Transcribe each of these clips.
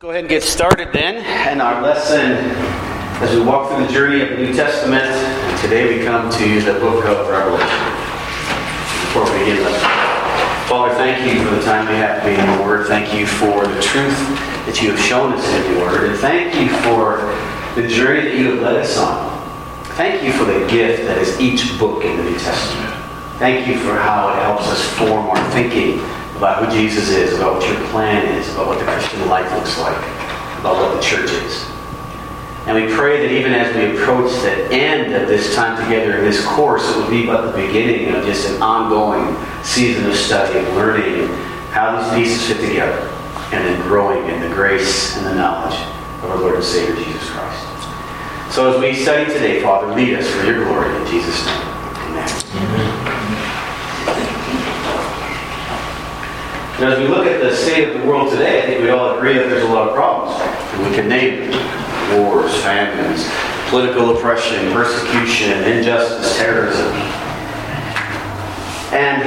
Go ahead and get started then. And our lesson, as we walk through the journey of the New Testament, today we come to the book of Revelation. Before we begin, let's Father, thank you for the time we have to be in your word. Thank you for the truth that you have shown us in your word. And thank you for the journey that you have led us on. Thank you for the gift that is each book in the New Testament. Thank you for how it helps us form our thinking about who Jesus is, about what your plan is, about what the Christian life looks like, about what the church is. And we pray that even as we approach the end of this time together in this course, it will be but the beginning of just an ongoing season of study and learning how these pieces fit together and then growing in the grace and the knowledge of our Lord and Savior Jesus Christ. So as we study today, Father, lead us for your glory in Jesus' name. Amen. Amen. As we look at the state of the world today, I think we all agree that there's a lot of problems. We can name them. Wars, famines, political oppression, persecution, injustice, terrorism. And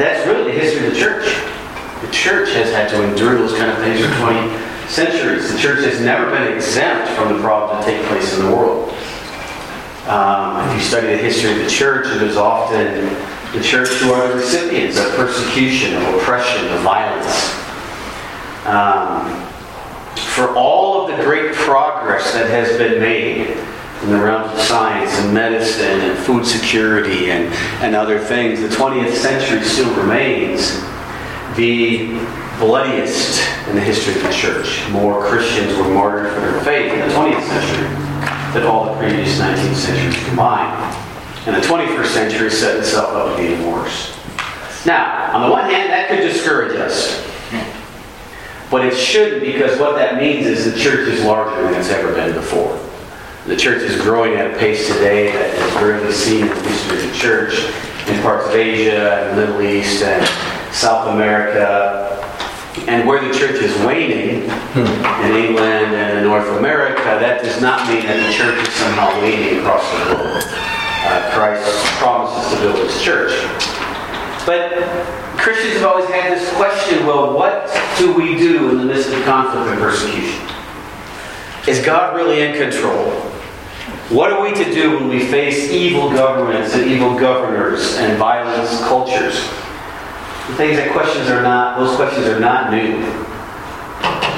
that's really the history of the church. The church has had to endure those kind of things for 20 centuries. The church has never been exempt from the problems that take place in the world. Um, if you study the history of the church, it is often the church who are the recipients of persecution, of oppression, of violence. Um, for all of the great progress that has been made in the realms of science and medicine and food security and, and other things, the 20th century still remains the bloodiest in the history of the church. More Christians were martyred for their faith in the 20th century than all the previous 19th centuries combined. And the 21st century set itself up to be even worse. Now, on the one hand, that could discourage us. But it shouldn't because what that means is the church is larger than it's ever been before. The church is growing at a pace today that is rarely seen in the history of the church in parts of Asia and the Middle East and South America. And where the church is waning in England and in North America, that does not mean that the church is somehow waning across the globe uh, Christ promises to build his church. But Christians have always had this question well, what do we do in the midst of conflict and persecution? Is God really in control? What are we to do when we face evil governments and evil governors and violent cultures? The things that questions are not, those questions are not new.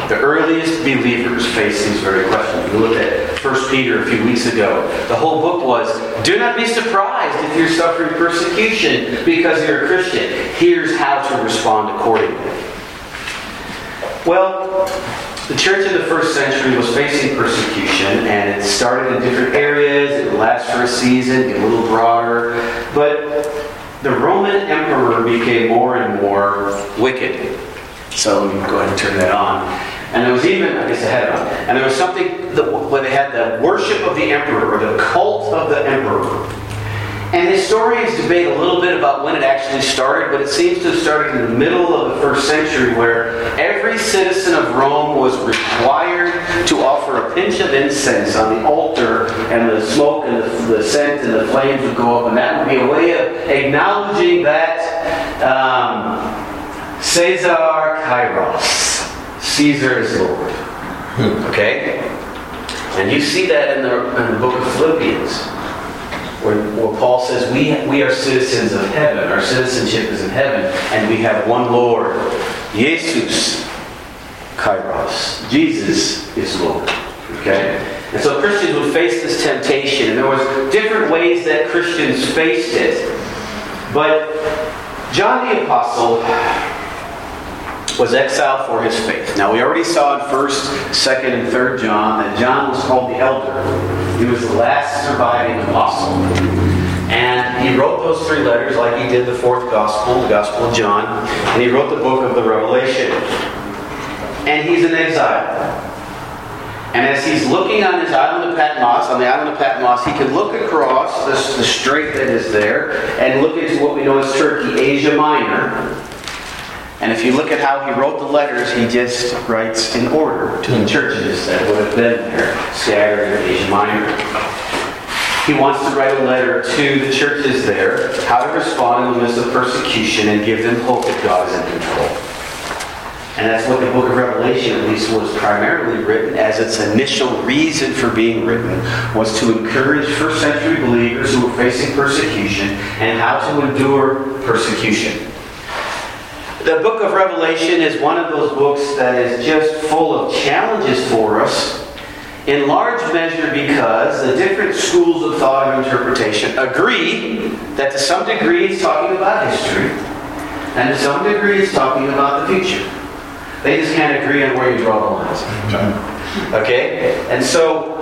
The earliest believers faced these very questions. We looked at 1 Peter a few weeks ago. The whole book was do not be surprised if you're suffering persecution because you're a Christian. Here's how to respond accordingly. Well, the church in the first century was facing persecution, and it started in different areas. It would last for a season, get a little broader. But the Roman emperor became more and more wicked. So let me go ahead and turn that on. And there was even, I guess I had it on, and there was something that, where they had the worship of the emperor, or the cult of the emperor. And historians debate a little bit about when it actually started, but it seems to have started in the middle of the first century where every citizen of Rome was required to offer a pinch of incense on the altar, and the smoke and the, the scent and the flames would go up, and that would be a way of acknowledging that um, Caesar Kyrios Caesar is Lord. Hmm. Okay? And you see that in the, in the book of Philippians, where, where Paul says, we, we are citizens of heaven. Our citizenship is in heaven, and we have one Lord, Jesus Kyrios. Jesus is Lord. Okay? And so Christians would face this temptation, and there was different ways that Christians faced it. But John the Apostle was exiled for his faith. Now, we already saw in 1st, 2nd, and 3rd John that John was called the elder. He was the last surviving apostle. And he wrote those three letters like he did the fourth gospel, the Gospel of John. And he wrote the book of the Revelation. And he's in exile. And as he's looking on his island of Patmos, on the island of Patmos, he can look across the, the strait that is there and look into what we know as Turkey, Asia Minor. And if you look at how he wrote the letters, he just writes in order to the churches that would have been there, scattered in Asia Minor. He wants to write a letter to the churches there, how to respond in the midst of persecution and give them hope that God is in control. And that's what the book of Revelation, at least, was primarily written as its initial reason for being written, was to encourage first century believers who were facing persecution and how to endure persecution. The book of Revelation is one of those books that is just full of challenges for us, in large measure because the different schools of thought and interpretation agree that to some degree it's talking about history, and to some degree it's talking about the future. They just can't agree on where you draw the lines. Mm-hmm. Okay? And so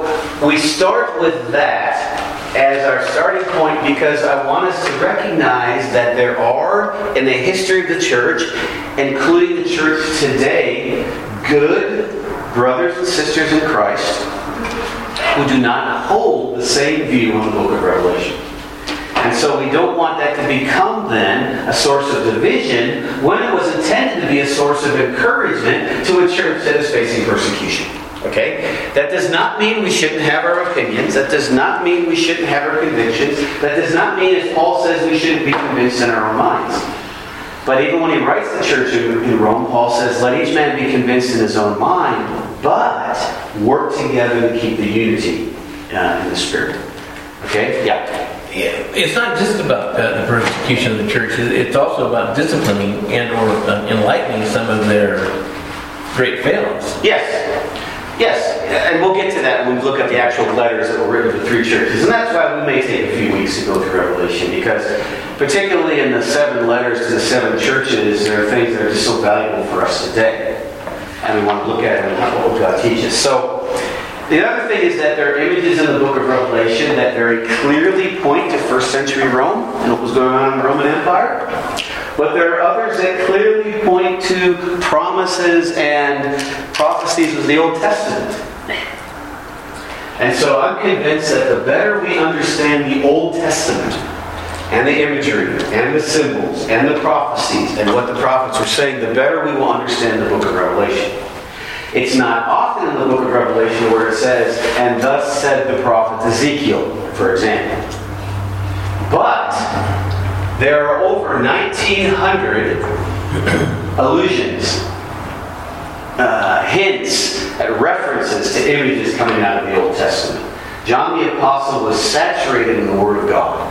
we start with that as our starting point because I want us to recognize that there are, in the history of the church, including the church today, good brothers and sisters in Christ who do not hold the same view on the book of Revelation. And so we don't want that to become then a source of division when it was intended to be a source of encouragement to a church that is facing persecution. Okay? That does not mean we shouldn't have our opinions. That does not mean we shouldn't have our convictions. That does not mean, as Paul says, we shouldn't be convinced in our own minds. But even when he writes the church in Rome, Paul says, let each man be convinced in his own mind, but work together to keep the unity uh, in the Spirit. Okay? Yeah it's not just about uh, the persecution of the church. It's also about disciplining and or uh, enlightening some of their great failings. Yes. Yes, and we'll get to that when we look at the actual letters that were written to the three churches. And that's why we may take a few weeks to go through Revelation, because particularly in the seven letters to the seven churches, there are things that are just so valuable for us today. And we want to look at them and what God teaches. So the other thing is that there are images in the book of Revelation that very clearly point to first century Rome and what was going on in the Roman Empire. But there are others that clearly point to promises and prophecies of the Old Testament. And so I'm convinced that the better we understand the Old Testament and the imagery and the symbols and the prophecies and what the prophets were saying, the better we will understand the book of Revelation. It's not often in the book of Revelation where it says, and thus said the prophet Ezekiel, for example. But there are over 1,900 allusions, uh, hints, and references to images coming out of the Old Testament. John the Apostle was saturated in the Word of God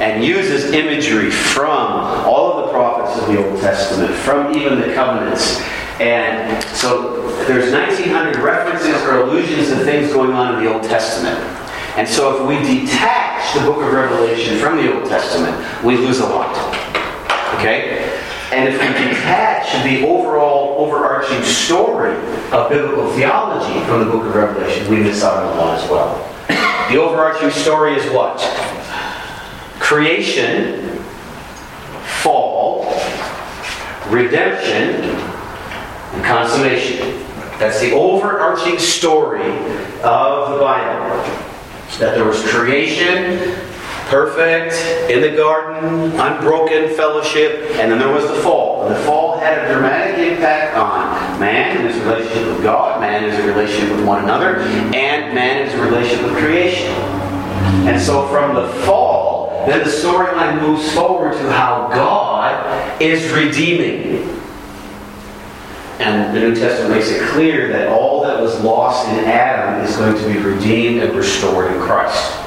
and uses imagery from all of the prophets of the Old Testament, from even the covenants. And so there's 1,900 references or allusions to things going on in the Old Testament. And so if we detach the book of Revelation from the Old Testament, we lose a lot. Okay? And if we detach the overall overarching story of biblical theology from the book of Revelation, we miss out on a lot as well. The overarching story is what? Creation, fall, redemption, and consummation. That's the overarching story of the Bible. That there was creation, perfect, in the garden, unbroken fellowship, and then there was the fall. And the fall had a dramatic impact on man and his relationship with God, man and his relationship with one another, and man and his relationship with creation. And so from the fall, then the storyline moves forward to how God is redeeming and the New Testament makes it clear that all that was lost in Adam is going to be redeemed and restored in Christ.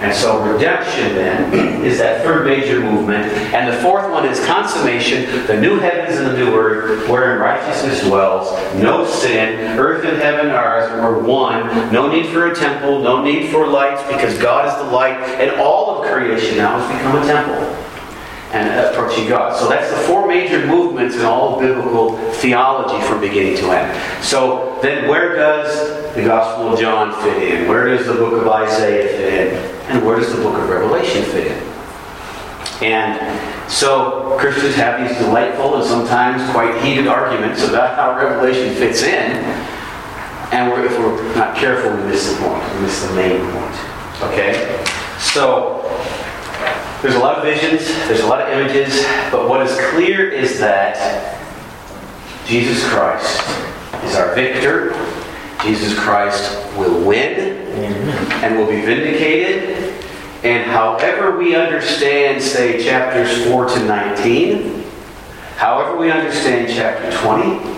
And so redemption then is that third major movement. And the fourth one is consummation, the new heavens and the new earth, wherein righteousness dwells, no sin, earth and heaven are, were one, no need for a temple, no need for lights, because God is the light, and all of creation now has become a temple and approaching God. So that's the four major movements in all biblical theology from beginning to end. So then where does the Gospel of John fit in? Where does the book of Isaiah fit in? And where does the book of Revelation fit in? And so Christians have these delightful and sometimes quite heated arguments about how Revelation fits in. And we're, if we're not careful, we miss the point. We miss the main point. Okay? So there's a lot of visions, there's a lot of images, but what is clear is that Jesus Christ is our victor. Jesus Christ will win and will be vindicated. And however we understand, say, chapters 4 to 19, however we understand chapter 20,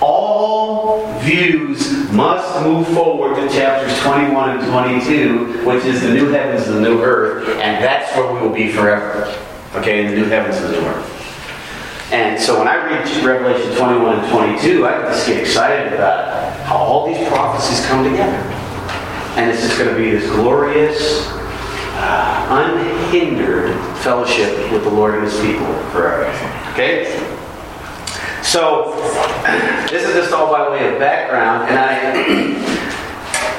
all views must move forward to chapters 21 and 22, which is the new heavens and the new earth, and that's where we will be forever. Okay, in the new heavens and the new earth. And so when I read Revelation 21 and 22, I just get excited about how all these prophecies come together. And it's just going to be this glorious, uh, unhindered fellowship with the Lord and His people forever. Okay? So, this is just all by way of background, and I.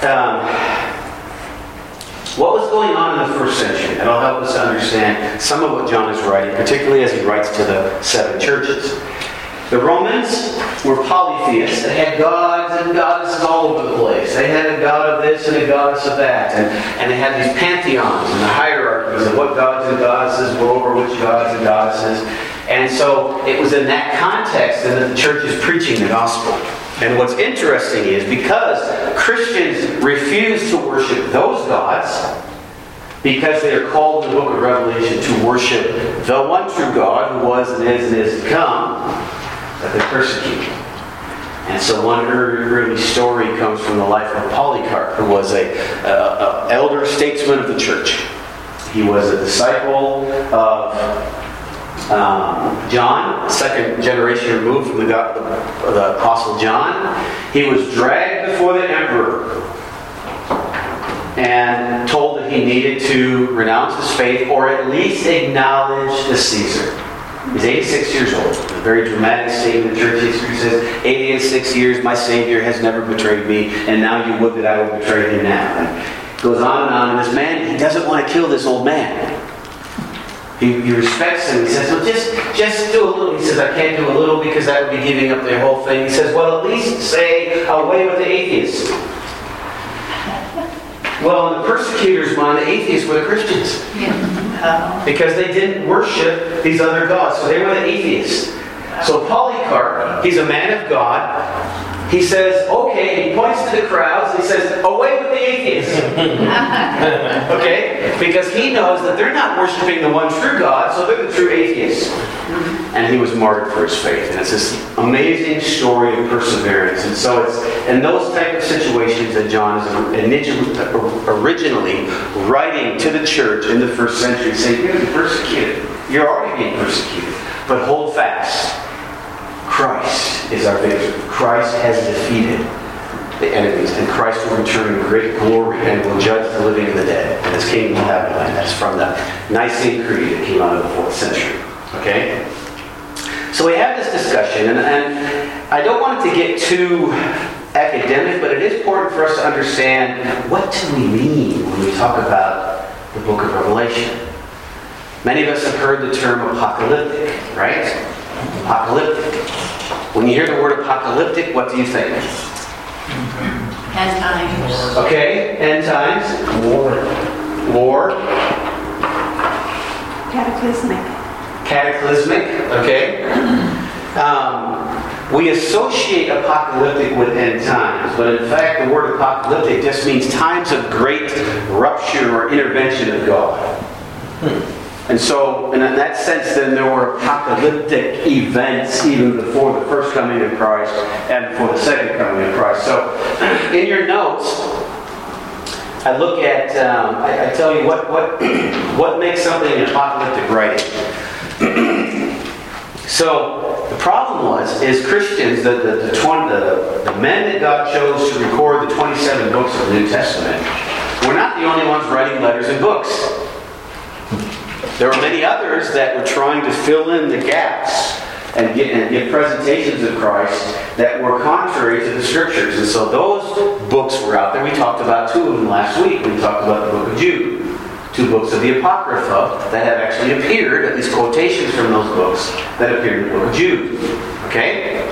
um, what was going on in the first century? That'll help us understand some of what John is writing, particularly as he writes to the seven churches. The Romans were polytheists. They had gods and goddesses all over the place. They had a god of this and a goddess of that. And, and they had these pantheons and the hierarchies of what gods and goddesses were over which gods and goddesses. And so it was in that context that the church is preaching the gospel. And what's interesting is because Christians refuse to worship those gods, because they are called in the book of Revelation to worship the one true God who was and is and is to come, that they persecute. And so one early, story comes from the life of Polycarp, who was a, a, a elder statesman of the church. He was a disciple of um, John, second generation removed from the, the, the Apostle John, he was dragged before the emperor and told that he needed to renounce his faith or at least acknowledge the Caesar. He's 86 years old. A very dramatic statement in church history says, 86 years, my Savior has never betrayed me, and now you would that I will betray him now. And goes on and on, and this man, he doesn't want to kill this old man. He, he, respects him. He says, well, just, just do a little. He says, I can't do a little because that would be giving up the whole thing. He says, well, at least say, away with the atheists. Well, in the persecutors' mind, the atheists were the Christians. Because they didn't worship these other gods. So they were the atheists. So Polycarp, he's a man of God. He says, okay, he points to the crowds, he says, away with the atheists. okay? Because he knows that they're not worshiping the one true God, so they're the true atheists. And he was martyred for his faith. And it's this amazing story of perseverance. And so it's in those type of situations that John is originally writing to the church in the first century, saying, you're being persecuted. You're already being persecuted. But hold fast Christ is our victor. Christ has defeated the enemies, and Christ will return in great glory and will judge the living and the dead. And his kingdom will have no end. That's from the Nicene Creed that came out of the fourth century. Okay? So we have this discussion, and, and I don't want it to get too academic, but it is important for us to understand what do we mean when we talk about the book of Revelation. Many of us have heard the term apocalyptic, right? Apocalyptic. When you hear the word apocalyptic, what do you think? End times. Okay, end times. War. War. Cataclysmic. Cataclysmic. Okay. Um, we associate apocalyptic with end times, but in fact, the word apocalyptic just means times of great rupture or intervention of God. Hmm. And so, in that sense, then there were apocalyptic events even before the first coming of Christ and before the second coming of Christ. So, in your notes, I look at, um, I, I, tell you what, what, what makes something an apocalyptic writing. so, the problem was, is Christians, the, the, the, 20, the, the men that God chose to record the 27 books of the New Testament, were not the only ones writing letters and books. There were many others that were trying to fill in the gaps and, and give presentations of Christ that were contrary to the scriptures. And so those books were out there. We talked about two of them last week. We talked about the book of Jude, two books of the Apocrypha that have actually appeared, at least quotations from those books that appeared in the book of Jude. Okay?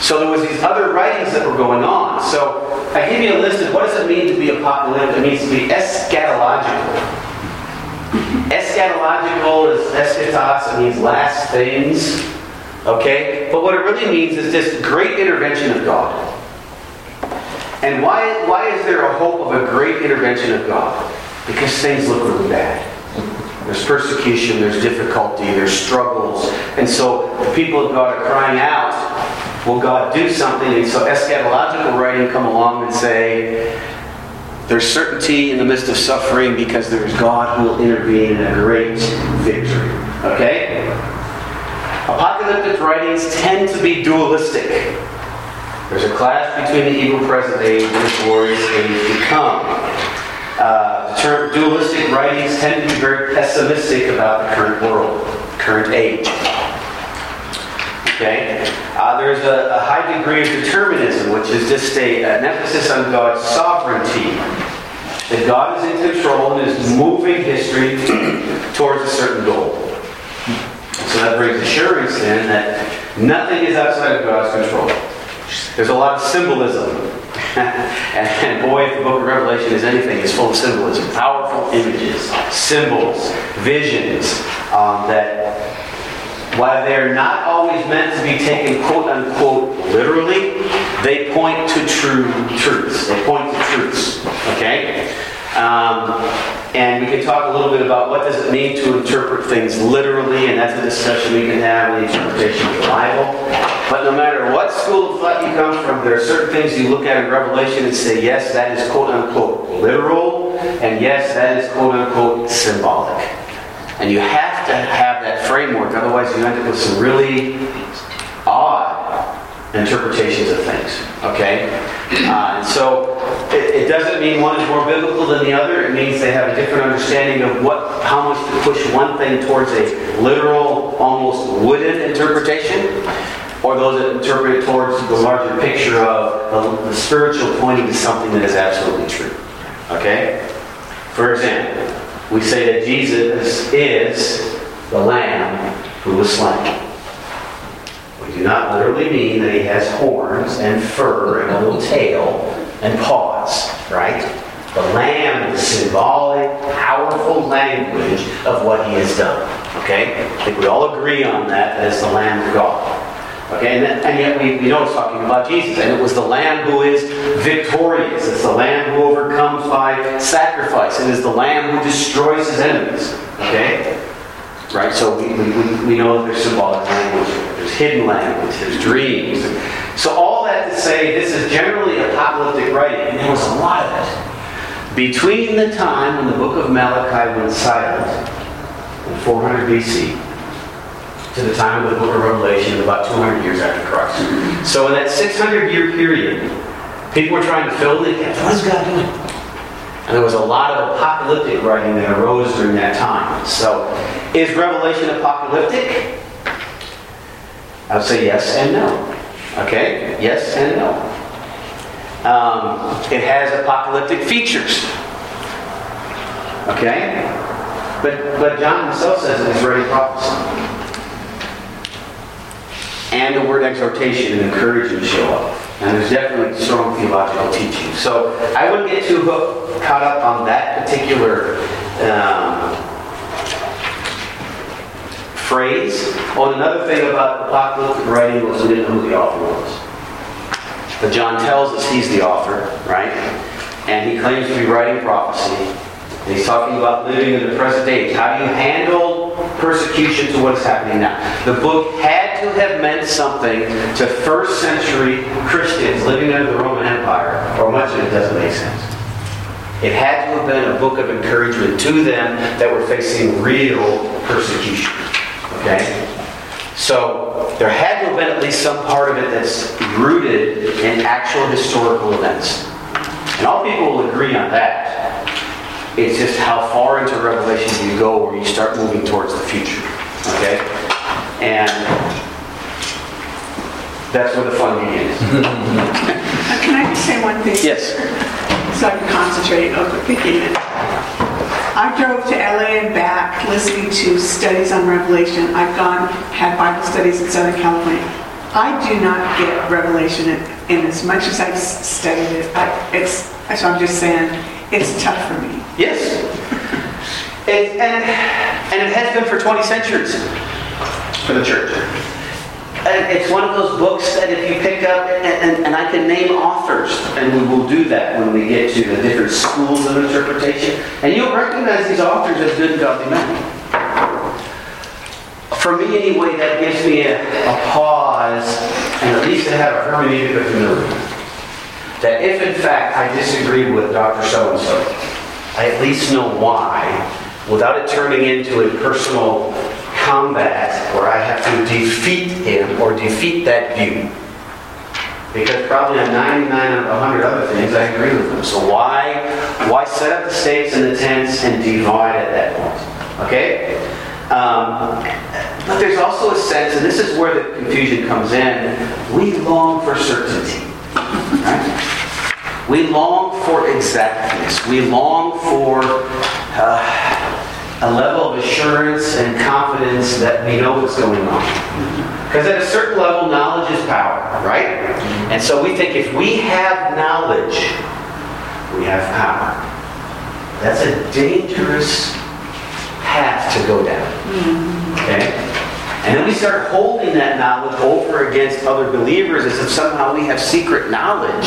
So there was these other writings that were going on. So I give you a list of what does it mean to be apocalyptic? It means to be eschatological. Eschatological is eschatos, it means last things. Okay? But what it really means is this great intervention of God. And why, why is there a hope of a great intervention of God? Because things look really bad. There's persecution, there's difficulty, there's struggles. And so the people of God are crying out, will God do something? And so eschatological writing come along and say, there's certainty in the midst of suffering because there's God who will intervene in a great victory. Okay? Apocalyptic writings tend to be dualistic. There's a clash between the evil present age and the glorious age to come. Uh, the term dualistic writings tend to be very pessimistic about the current world, current age. Okay? Uh, there's a, a, high degree of determinism, which is just a, an emphasis on God's sovereignty. That God is in control and is moving history towards a certain goal. So that brings assurance in that nothing is outside of God's control. There's a lot of symbolism. and, boy, if the book of Revelation is anything, it's full of symbolism. Powerful images, symbols, visions um, that while they're not always meant to be taken quote unquote literally, they point to true truths. They point to truths. Okay? Um, and we can talk a little bit about what does it mean to interpret things literally, and that's a discussion we can have in the interpretation of the Bible. But no matter what school of thought you come from, there are certain things you look at in Revelation and say, yes, that is quote unquote literal, and yes, that is quote unquote symbolic. And you have to have that framework, otherwise you end up with some really odd interpretations of things. Okay? Uh, and so it, it, doesn't mean one is more biblical than the other. It means they have a different understanding of what, how much to push one thing towards a literal, almost wooden interpretation, or those that interpret it towards the larger picture of the, the spiritual pointing to something that is absolutely true. Okay? For example, we say that Jesus is the Lamb who was slain. We do not literally mean that he has horns and fur and a little tail and paws, right? The Lamb is symbolic, powerful language of what he has done. Okay? I think we all agree on that as the Lamb of God. Okay, and, then, and yet we, we know it's talking about Jesus. And it was the Lamb who is victorious. It's the Lamb who overcomes by sacrifice. It is the Lamb who destroys his enemies. Okay? Right? So we, we, we know that there's symbolic language, there's hidden language, there's dreams. So all that to say, this is generally apocalyptic writing, and there was a lot of it. Between the time when the book of Malachi went silent, in 400 BC, to the time of the book of Revelation, about 200 years after Christ. So in that 600 year period, people were trying to fill the gaps. What is God doing? And there was a lot of apocalyptic writing that arose during that time. So, is Revelation apocalyptic? I would say yes and no. Okay? Yes and no. Um, it has apocalyptic features. Okay? But, but John himself says it is ready prophecy and the word exhortation and encouragement show up. And there's definitely strong theological teaching. So I wouldn't get too hooked, caught up on that particular um, phrase. Oh, another thing about apocalyptic writing was we didn't know who the author was. But John tells us he's the author, right? And he claims to be writing prophecy. And he's talking about living in the present age. How do you handle persecution to what's happening now? The book had to have meant something to first century Christians living under the Roman Empire, or much of it doesn't make sense. It had to have been a book of encouragement to them that were facing real persecution. Okay? So there had to have been at least some part of it that's rooted in actual historical events. And all people will agree on that. It's just how far into Revelation do you go where you start moving towards the future. Okay? And that's where the fun begins. Uh, can I just say one thing? Yes. So I can concentrate on thinking it. I drove to LA and back listening to studies on Revelation. I've gone, had Bible studies in Southern California. I do not get Revelation in, in as much as I've studied it. I, it's, so I'm just saying, it's tough for me. Yes. It, and, and it has been for 20 centuries for the church. And it's one of those books that if you pick up, and, and, and, I can name authors, and we will do that when we get to the different schools of interpretation, and you'll recognize these authors as good godly men. for me anyway, that gives me a, a pause and at least to have a hermeneutic of humility. That if in fact I disagree with Dr. So-and-so, I at least know why without it turning into a personal combat where I have to defeat him or defeat that view. Because probably on 99 out of 100 other things I agree with them. So why, why set up the stakes and the tents and divide at that point? Okay? Um, but there's also a sense, and this is where the confusion comes in, we long for certainty. Right? We long for exactness. We long for uh, a level of assurance and confidence that we know what's going on. Because at a certain level, knowledge is power, right? And so we think if we have knowledge, we have power. That's a dangerous path to go down. Okay? And then we start holding that knowledge over against other believers as if somehow we have secret knowledge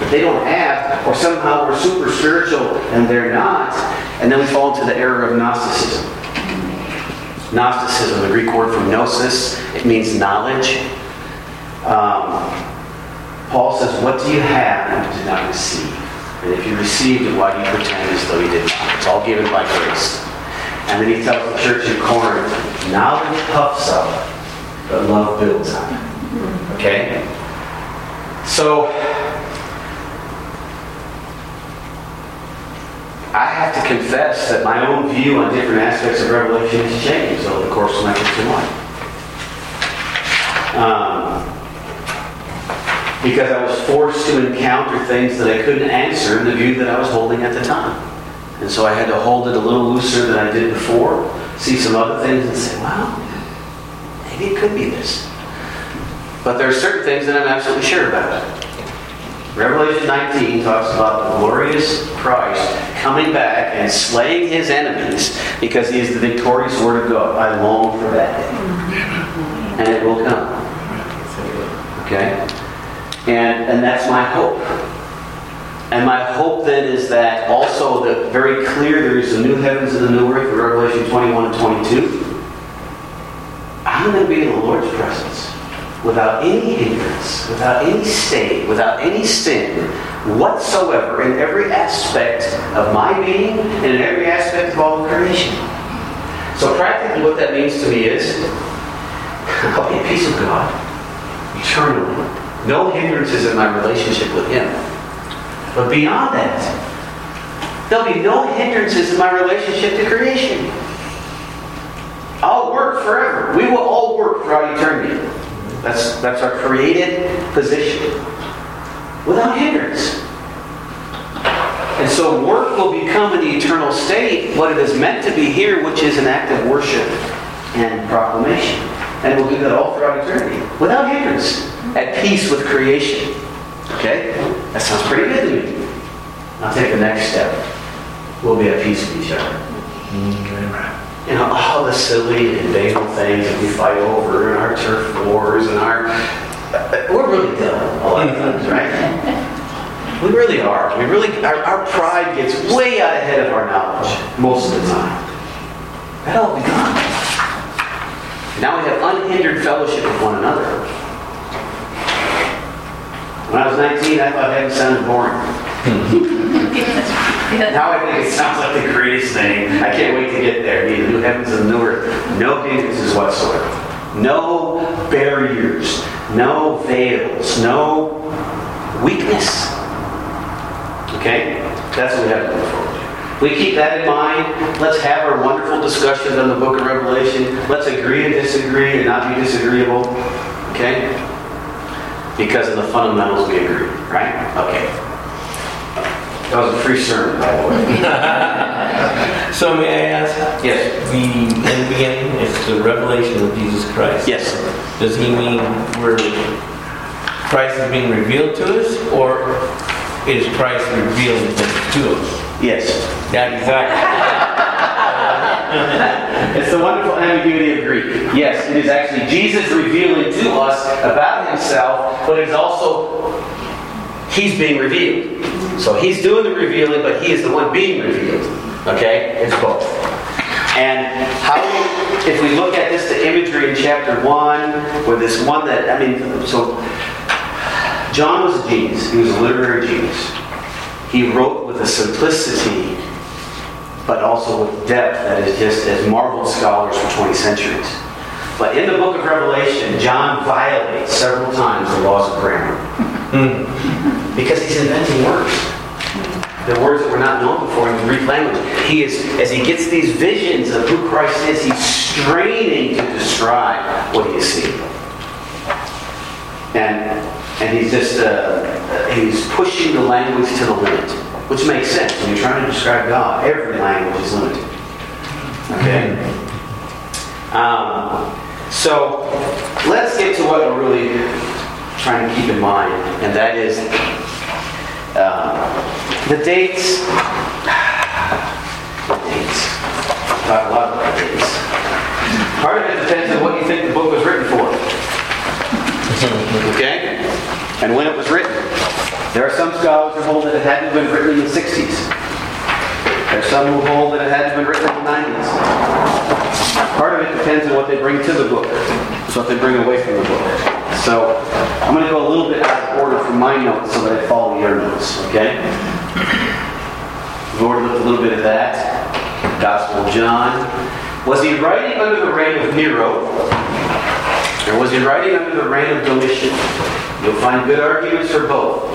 that they don't have, or somehow we're super spiritual and they're not. And then we fall into the error of Gnosticism. Gnosticism, the Greek word from gnosis, it means knowledge. Um, Paul says, What do you have that you did not receive? And if you received it, why do you pretend as though you did not? It's all given by grace. And then he tells the church in Corinth, knowledge puffs up, but love builds up. Okay? So, I have to confess that my own view on different aspects of Revelation has changed over the course of my Christian life. Um, because I was forced to encounter things that I couldn't answer in the view that I was holding at the time. And so I had to hold it a little looser than I did before, see some other things and say, wow, maybe it could be this. But there are certain things that I'm absolutely sure about. Revelation 19 talks about the glorious Christ coming back and slaying his enemies because he is the victorious Word of God. I long for that day. And it will come. Okay? And, and that's my hope. And my hope then is that also that very clear there is a new heavens and a new earth, in Revelation 21 and 22. I'm going to be in the Lord's presence without any hindrance, without any stain, without any sin whatsoever in every aspect of my being and in every aspect of all creation. So practically what that means to me is I'll be a peace of God eternally. No hindrances in my relationship with Him. But beyond that, there'll be no hindrances in my relationship to creation. I'll work forever. We will all work throughout eternity. That's, that's our created position. Without hindrance. And so work will become in the eternal state what it is meant to be here, which is an act of worship and proclamation. And we'll do that all throughout eternity. Without hindrance. At peace with creation. Okay? That sounds pretty good to me. I'll take the next step. We'll be at peace with each other. You know, all the silly and banal things that we fight over and our turf wars and our... We're really dumb a lot of times, right? We really are. We really, our, our pride gets way out ahead of our knowledge most of the time. That'll be gone. Now we have unhindered fellowship with one another. When I was 19, I thought heaven sounded boring. Now I think it sounds like the greatest thing. I can't wait to get there. The new heavens and new earth. No hindrances whatsoever. No barriers. No veils. No weakness. Okay? That's what we have to look forward to. We keep that in mind. Let's have our wonderful discussions on the book of Revelation. Let's agree and disagree and not be disagreeable. Okay? Because of the fundamentals we agree, right? Okay. That was a free sermon, by the way. So may I ask, Yes. the, in the beginning, it's the revelation of Jesus Christ. Yes. Does he mean where Christ is being revealed to us, or is Christ revealing things to us? Yes. Yeah, exactly. It's the wonderful ambiguity of Greek. Yes, it is actually Jesus revealing to us about himself, but it's also he's being revealed. So he's doing the revealing, but he is the one being revealed. Okay? It's both. And how, if we look at this, the imagery in chapter 1, with this one that, I mean, so John was a genius. He was a literary genius. He wrote with a simplicity, but also with depth that is just as marveled scholars for 20 centuries. But in the book of Revelation, John violates several times the laws of grammar. Because he's inventing words. The words that were not known before in the Greek language. He is, as he gets these visions of who Christ is, he's straining to describe what he is seeing. And, and he's just, uh, he's pushing the language to the limit, which makes sense. When you're trying to describe God, every language is limited. Okay? Um, so let's get to what we're really trying to keep in mind, and that is uh, the dates. The dates. A lot about dates. Part of it depends on what you think the book was written for. Okay? And when it was written. There are some scholars who hold that it hadn't been written in the 60s. There are some who hold that it hadn't been written in the 90s. Part of it depends on what they bring to the book. so what they bring away from the book. So I'm going to go a little bit out of order from my notes so that I follow your notes, okay? We've already looked a little bit at that. Gospel of John. Was he writing under the reign of Nero? Or was he writing under the reign of Domitian? You'll find good arguments for both.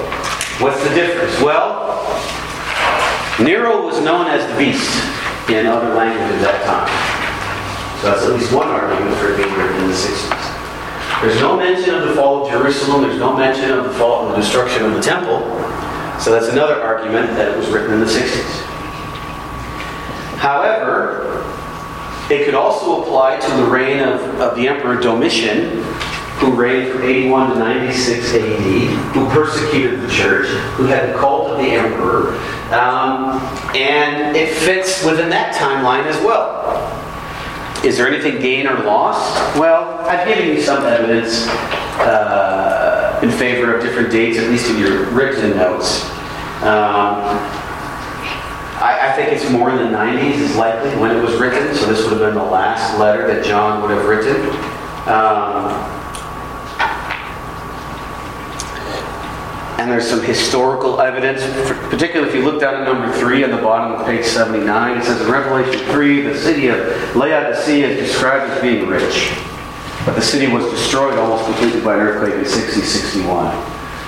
What's the difference? Well, Nero was known as the beast in other languages at that time. So that's at least one argument for it being written in the 60s. There's no mention of the fall of Jerusalem. There's no mention of the fall and the destruction of the temple. So that's another argument that it was written in the 60s. However, it could also apply to the reign of, of the Emperor Domitian, who reigned from 81 to 96 AD, who persecuted the church, who had the cult of the emperor, um, and it fits within that timeline as well. Is there anything gained or lost? Well, I've given you some evidence uh, in favor of different dates, at least in your written notes. Um, I, think it's more in the 90s is likely when it was written, so this would have been the last letter that John would have written. Um, and there's some historical evidence, particularly if you look down at number 3 on the bottom of page 79, it says in Revelation 3, the city of Laodicea is described as being rich, but the city was destroyed almost completely by an earthquake in 6061.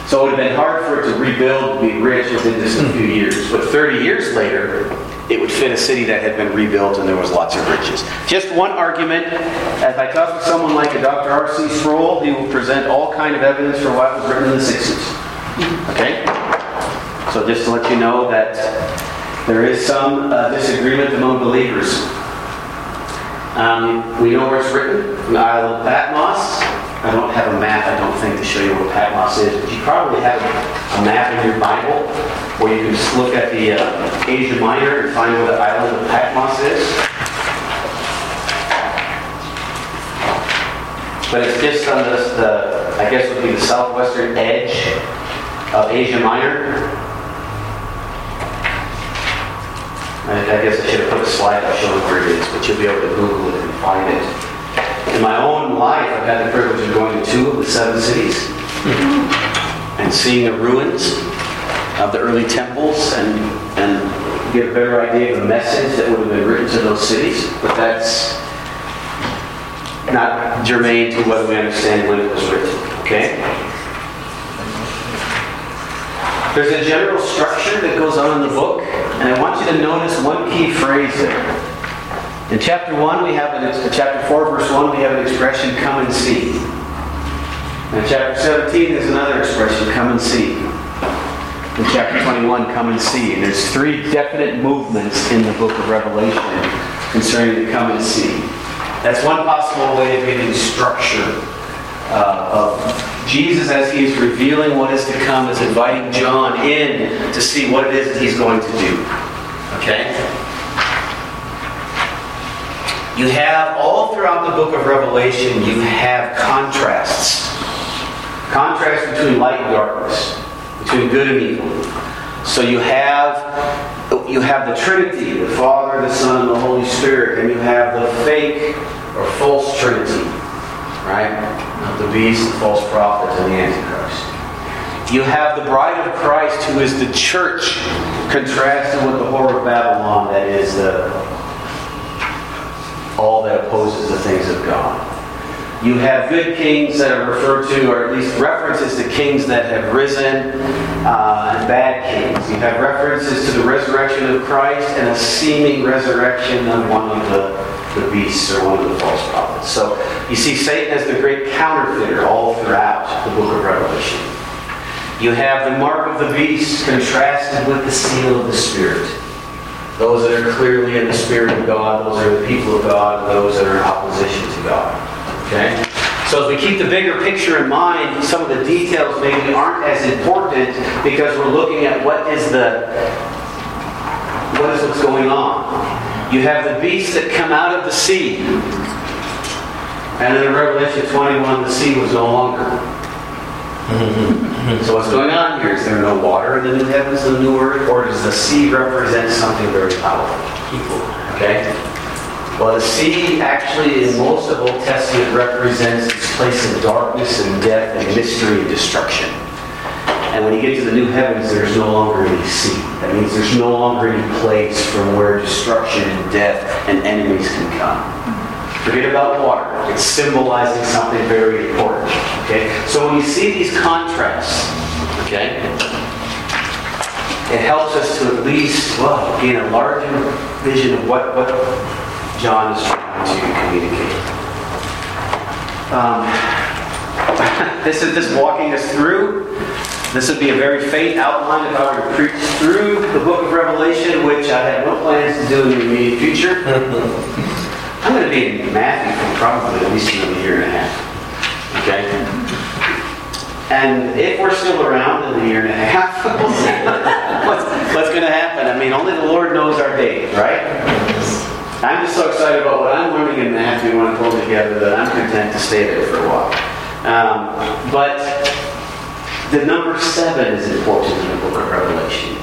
So it would have been hard for it to rebuild, be rich within just a few years. But 30 years later, it would fit a city that had been rebuilt and there was lots of riches. Just one argument. If I talk to someone like a Dr. R.C. Sproul, he will present all kind of evidence for what was written in the 60s. Okay? So just to let you know that there is some uh, disagreement among believers. Um, we know where it's written, the Isle of Patmos. I don't have a map, I don't think, to show you where Patmos is, but you probably have a map in your Bible where you can just look at the uh, Asia Minor and find where the island of Patmos is. But it's just on the, I guess would be the southwestern edge of Asia Minor. I, I guess I should have put a slide up showing where it is, but you'll be able to Google it and find it. In my own life, I've had the privilege of going to two of the seven cities and seeing the ruins of the early temples and, and get a better idea of the message that would have been written to those cities. But that's not germane to whether we understand when it was written. Okay? There's a general structure that goes on in the book, and I want you to notice one key phrase there. In chapter 1, we have an, chapter 4, verse 1, we have an expression, come and see. In chapter 17, there's another expression, come and see. In chapter 21, come and see. And there's three definite movements in the book of Revelation concerning the come and see. That's one possible way of giving structure uh, of Jesus as he is revealing what is to come, is inviting John in to see what it is that he's going to do. Okay? You have all throughout the book of Revelation, you have contrasts. Contrasts between light and darkness, between good and evil. So you have you have the Trinity, the Father, the Son, and the Holy Spirit, and you have the fake or false Trinity, right? Of the beast, the false prophet, and the Antichrist. You have the bride of Christ, who is the church, contrasted with the whore of Babylon, that is the all that opposes the things of God. You have good kings that are referred to, or at least references to kings that have risen, uh, and bad kings. You have references to the resurrection of Christ and a seeming resurrection of one of the, the beasts or one of the false prophets. So you see Satan as the great counterfeiter all throughout the book of Revelation. You have the mark of the beast contrasted with the seal of the Spirit. Those that are clearly in the Spirit of God, those are the people of God, those that are in opposition to God. Okay? So as we keep the bigger picture in mind, some of the details maybe aren't as important because we're looking at what is the what is what's going on. You have the beasts that come out of the sea. And in Revelation 21, the sea was no longer. so what's going on here? Is there no water in the new heavens and the new earth? Or does the sea represent something very powerful? People. Okay? Well, the sea actually in most of Old Testament represents this place of darkness and death and mystery and destruction. And when you get to the new heavens, there's no longer any sea. That means there's no longer any place from where destruction and death and enemies can come. Forget about water. It's symbolizing something very important. Okay? So when you see these contrasts, okay, it helps us to at least well, gain a larger vision of what, what John is trying to communicate. Um, this is just walking us through. This would be a very faint outline if I were to preach through the book of Revelation, which I have no plans to do in the immediate future. I'm going to be in Matthew for probably at least another year and a half. Okay? And if we're still around in a year and a half, we'll see what's, what's going to happen. I mean, only the Lord knows our date, right? I'm just so excited about what I'm learning in Matthew when I pull together that I'm content to stay there for a while. Um, but the number seven is important in the book of Revelation.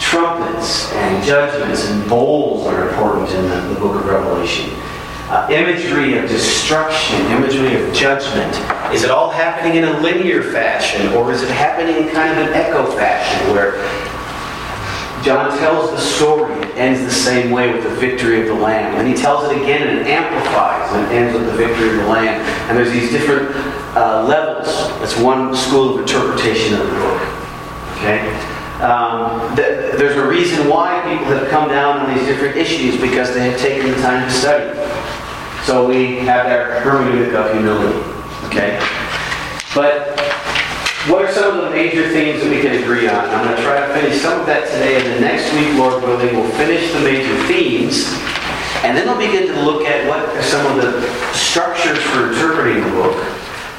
Trumpets and judgments and bowls are important in the, the book of Revelation uh, imagery of destruction, imagery of judgment? Is it all happening in a linear fashion, or is it happening in kind of an echo fashion where John tells the story, it ends the same way with the victory of the Lamb. And he tells it again and amplifies and it ends with the victory of the Lamb. And there's these different uh, levels. That's one school of interpretation of the book. Okay? Um, th- there's a reason why people have come down on these different issues because they have taken the time to study. So we have our hermeneutic of humility. Okay? But what are some of the major themes that we can agree on? I'm going to try to finish some of that today, and the next week, Lord willing, we'll finish the major themes, and then we'll begin to look at what are some of the structures for interpreting the book.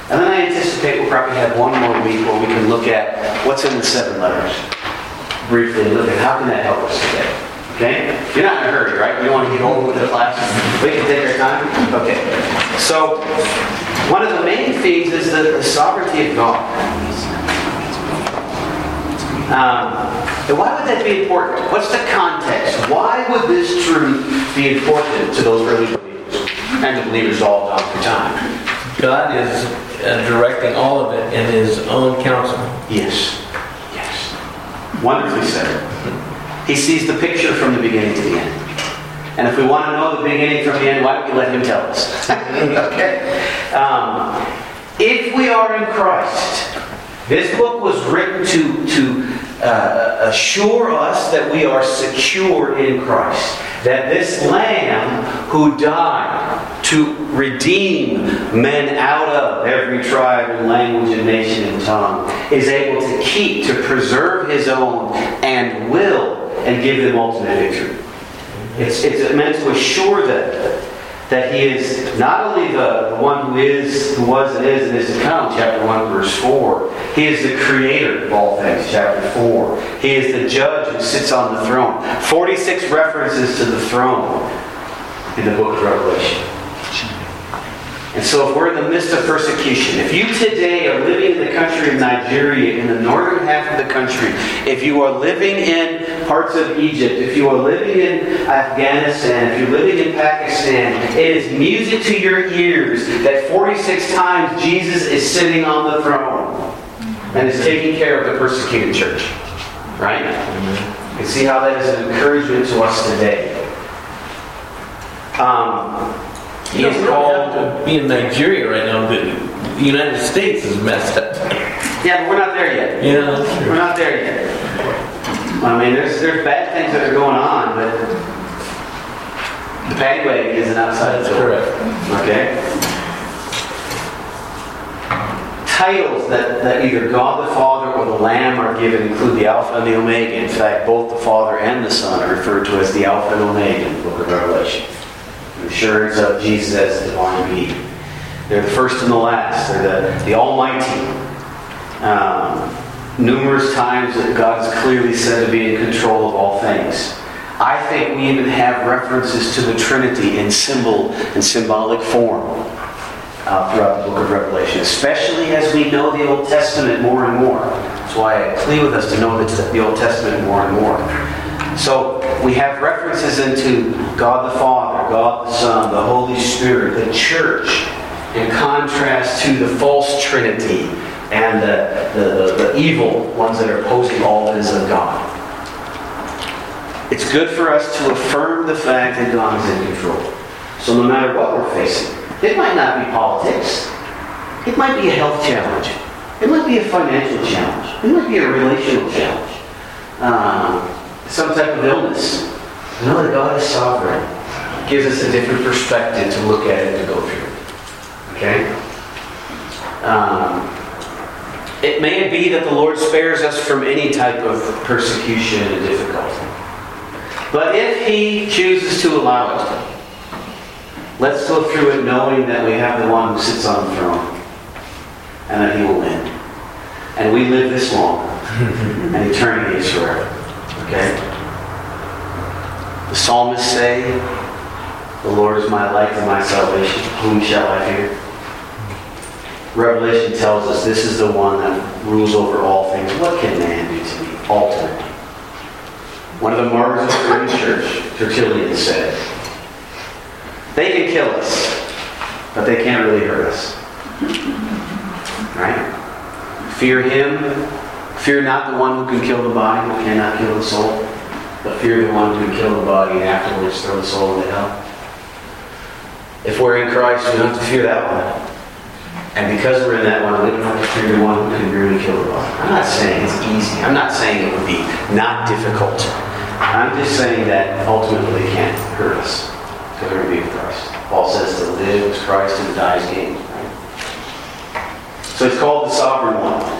And then I anticipate we'll probably have one more week where we can look at what's in the seven letters. Briefly look at how can that help us today. Okay? You're not in a hurry, right? You don't want to get over with the class? We can take our time? Okay. So, one of the main themes is the, the sovereignty of God. Um, and why would that be important? What's the context? Why would this truth be important to those early believers and the believers all down through time? God is uh, directing all of it in His own counsel. Yes. Yes. Wonderfully said. He sees the picture from the beginning to the end. And if we want to know the beginning from the end, why don't we let him tell us? okay? Um, if we are in Christ, this book was written to, to uh, assure us that we are secure in Christ. That this Lamb who died to redeem men out of every tribe and language and nation and tongue is able to keep, to preserve his own, and will and give them ultimate victory. It's, it's meant to assure them that he is not only the, the one who is, who was and is and is to come, chapter 1, verse 4. He is the creator of all things, chapter 4. He is the judge who sits on the throne. 46 references to the throne in the book of Revelation. And so if we're in the midst of persecution, if you today are living in the country of Nigeria, in the northern half of the country, if you are living in parts of Egypt, if you are living in Afghanistan, if you're living in Pakistan, it is music to your ears that 46 times Jesus is sitting on the throne and is taking care of the persecuted church. Right? You can see how that is an encouragement to us today. Um, he is called. to be in Nigeria right now, but the United States is messed up. Yeah, but we're not there yet. Yeah, that's We're not there yet. I mean, there's there's bad things that are going on, but the paddy wagon isn't outside That's the door. correct. Okay? Titles that, that either God the Father or the Lamb are given include the Alpha and the Omega. In fact, both the Father and the Son are referred to as the Alpha and Omega in the book of Revelation. Assurance of Jesus as divine being. They're the first and the last. They're the, the Almighty. Um, numerous times that God clearly said to be in control of all things. I think we even have references to the Trinity in symbol and symbolic form uh, throughout the book of Revelation, especially as we know the Old Testament more and more. That's why I plead with us to know the, the Old Testament more and more. So we have references into God the Father, God the Son, the Holy Spirit, the church, in contrast to the false Trinity and the, the, the, the evil ones that are opposing all that is of God. It's good for us to affirm the fact that God is in control. So no matter what we're facing, it might not be politics. It might be a health challenge. It might be a financial challenge. It might be a relational challenge. Um, some type of illness. Know that God is sovereign. Gives us a different perspective to look at it to go through. Okay? Um, it may be that the Lord spares us from any type of persecution and difficulty. But if He chooses to allow it, let's go through it knowing that we have the one who sits on the throne and that He will win. And we live this long, and eternity is forever. Okay? The psalmists say, The Lord is my light and my salvation. Whom shall I fear? Revelation tells us this is the one that rules over all things. What can man do to me? Ultimately. One of the martyrs of the early church, Tertullian, said, They can kill us, but they can't really hurt us. Right? Fear him. Fear not the one who can kill the body, who cannot kill the soul, but fear the one who can kill the body and afterwards throw the soul into hell. If we're in Christ, we don't have to fear that one. And because we're in that one, we don't have to fear the one who can really kill the body. I'm not saying it's easy. I'm not saying it would be not difficult. I'm just saying that ultimately it can't hurt us because we're going to be with Christ. Paul says to live is Christ and to die is gain. Right? So it's called the sovereign one.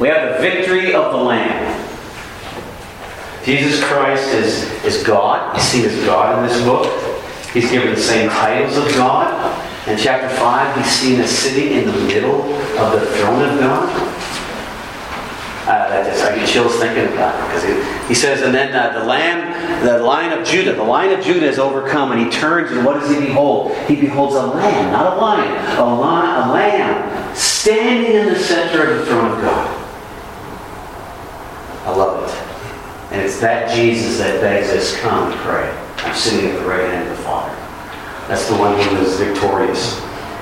We have the victory of the Lamb. Jesus Christ is, is God. He's seen as God in this book. He's given the same titles of God. In chapter 5, he's seen as sitting in the middle of the throne of God. Uh, that just, I get chills thinking about it because he, he says, and then uh, the lamb, the lion of Judah, the lion of Judah is overcome, and he turns, and what does he behold? He beholds a lamb, not a lion, a, li- a lamb standing in the center of the throne of God. I love it. And it's that Jesus that begs us, come pray. I'm sitting at the right hand of the Father. That's the one who is victorious.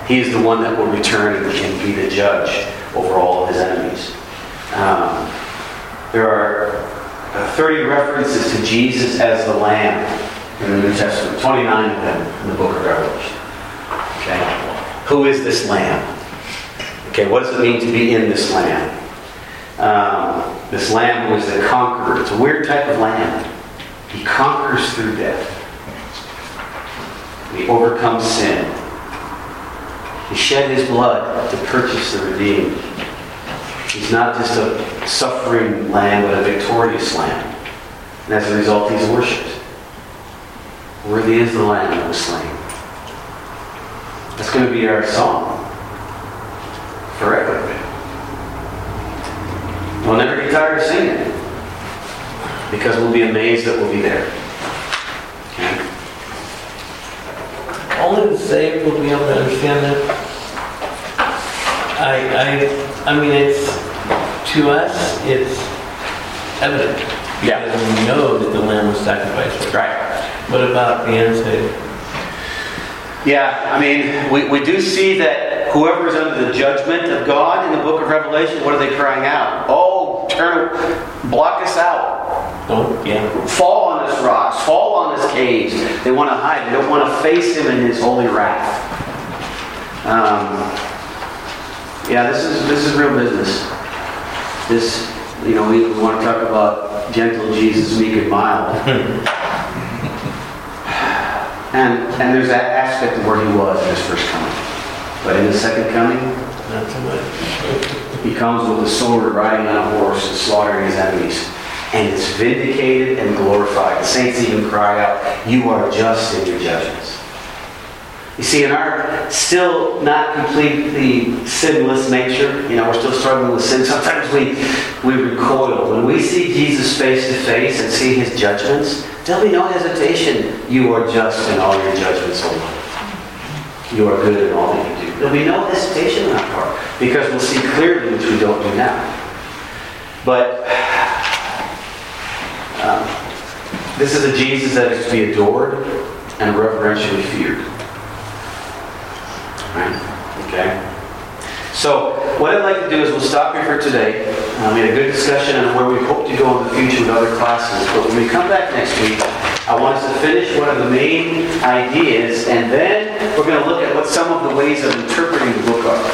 He is the one that will return and be the judge over all of his enemies. Um, there are uh, 30 references to Jesus as the Lamb in the New Testament, 29 of them in the book of Revelation. Okay? Who is this Lamb? Okay, what does it mean to be in this Lamb? Um, this Lamb was the conqueror. It's a weird type of Lamb. He conquers through death. He overcomes sin. He shed his blood to purchase the redeemed. He's not just a suffering lamb, but a victorious lamb. And as a result, he's worshipped. Worthy is the lamb that was slain. That's going to be our song forever. We'll never get tired of singing it because we'll be amazed that we'll be there. Okay? Only the saved will be able to understand that? I, I, I mean, it's, to us, it's evident. Yeah. Because we know that the lamb was sacrificed. Right. What about the unsaved? Yeah, I mean, we, we do see that whoever is under the judgment of God in the book of Revelation, what are they crying out? Oh, turn, block us out. Oh, yeah. Fall on us rocks, fall on us caves. They want to hide. They don't want to face him in his holy wrath. Um, yeah, this is this is real business. This, you know, we, we want to talk about gentle Jesus, meek and mild. and and there's that aspect of where he was in his first coming. But in the second coming, Not so much. he comes with a sword, riding on a horse, and slaughtering his enemies. And it's vindicated and glorified. The saints even cry out, You are just in your judgments. You see, in our still not completely sinless nature, you know, we're still struggling with sin. Sometimes we, we recoil. When we see Jesus face to face and see his judgments, there'll be no hesitation. You are just in all your judgments, O Lord. You are good in all that you do. There'll be no hesitation on our part because we'll see clearly, which we don't do now. But um, this is a Jesus that is to be adored and reverentially feared. Right? Okay? So, what I'd like to do is we'll stop here for today. Uh, we had a good discussion on where we hope to go in the future with other classes. But when we come back next week, I want us to finish one of the main ideas, and then we're going to look at what some of the ways of interpreting the book are.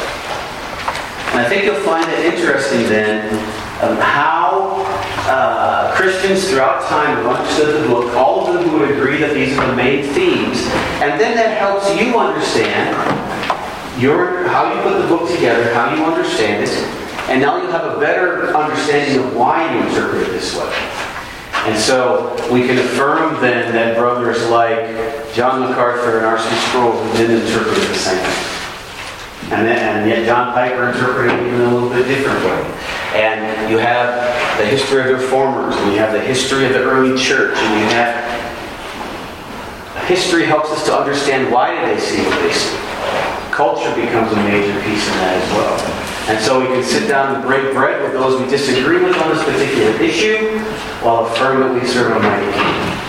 And I think you'll find it interesting then um, how uh, Christians throughout time have understood the book, all of them would agree that these are the main themes, and then that helps you understand your, how you put the book together, how you understand it, and now you'll have a better understanding of why you interpret it this way. And so we can affirm then that brothers like John MacArthur and R.C. Sproul who didn't interpret it the same way. And, then, and yet John Piper interpreted it in a little bit different way. And you have the history of the reformers, and you have the history of the early church, and you have history helps us to understand why did they see what they see. Culture becomes a major piece in that as well. And so we can sit down and break bread with those we disagree with on this particular issue while affirming that we serve a mighty king.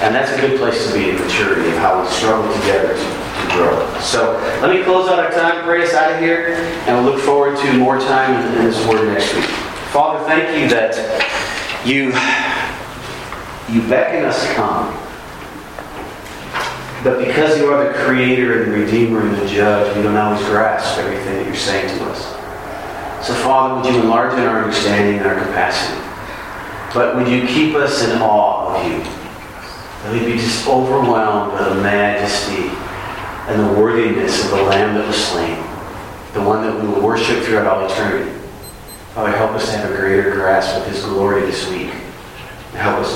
And that's a good place to be in maturity of how we struggle together to, grow. So let me close out our time, pray us out of here, and we'll look forward to more time in, in this word next week. Father, thank you that you, you beckon us to come. But because you are the creator and the redeemer and the judge, we don't always grasp everything that you're saying to us. So, Father, would you enlarge in our understanding and our capacity? But would you keep us in awe of you? That we'd be just overwhelmed by the majesty and the worthiness of the Lamb that was slain, the one that we will worship throughout all eternity. Father, help us to have a greater grasp of his glory this week. Help us to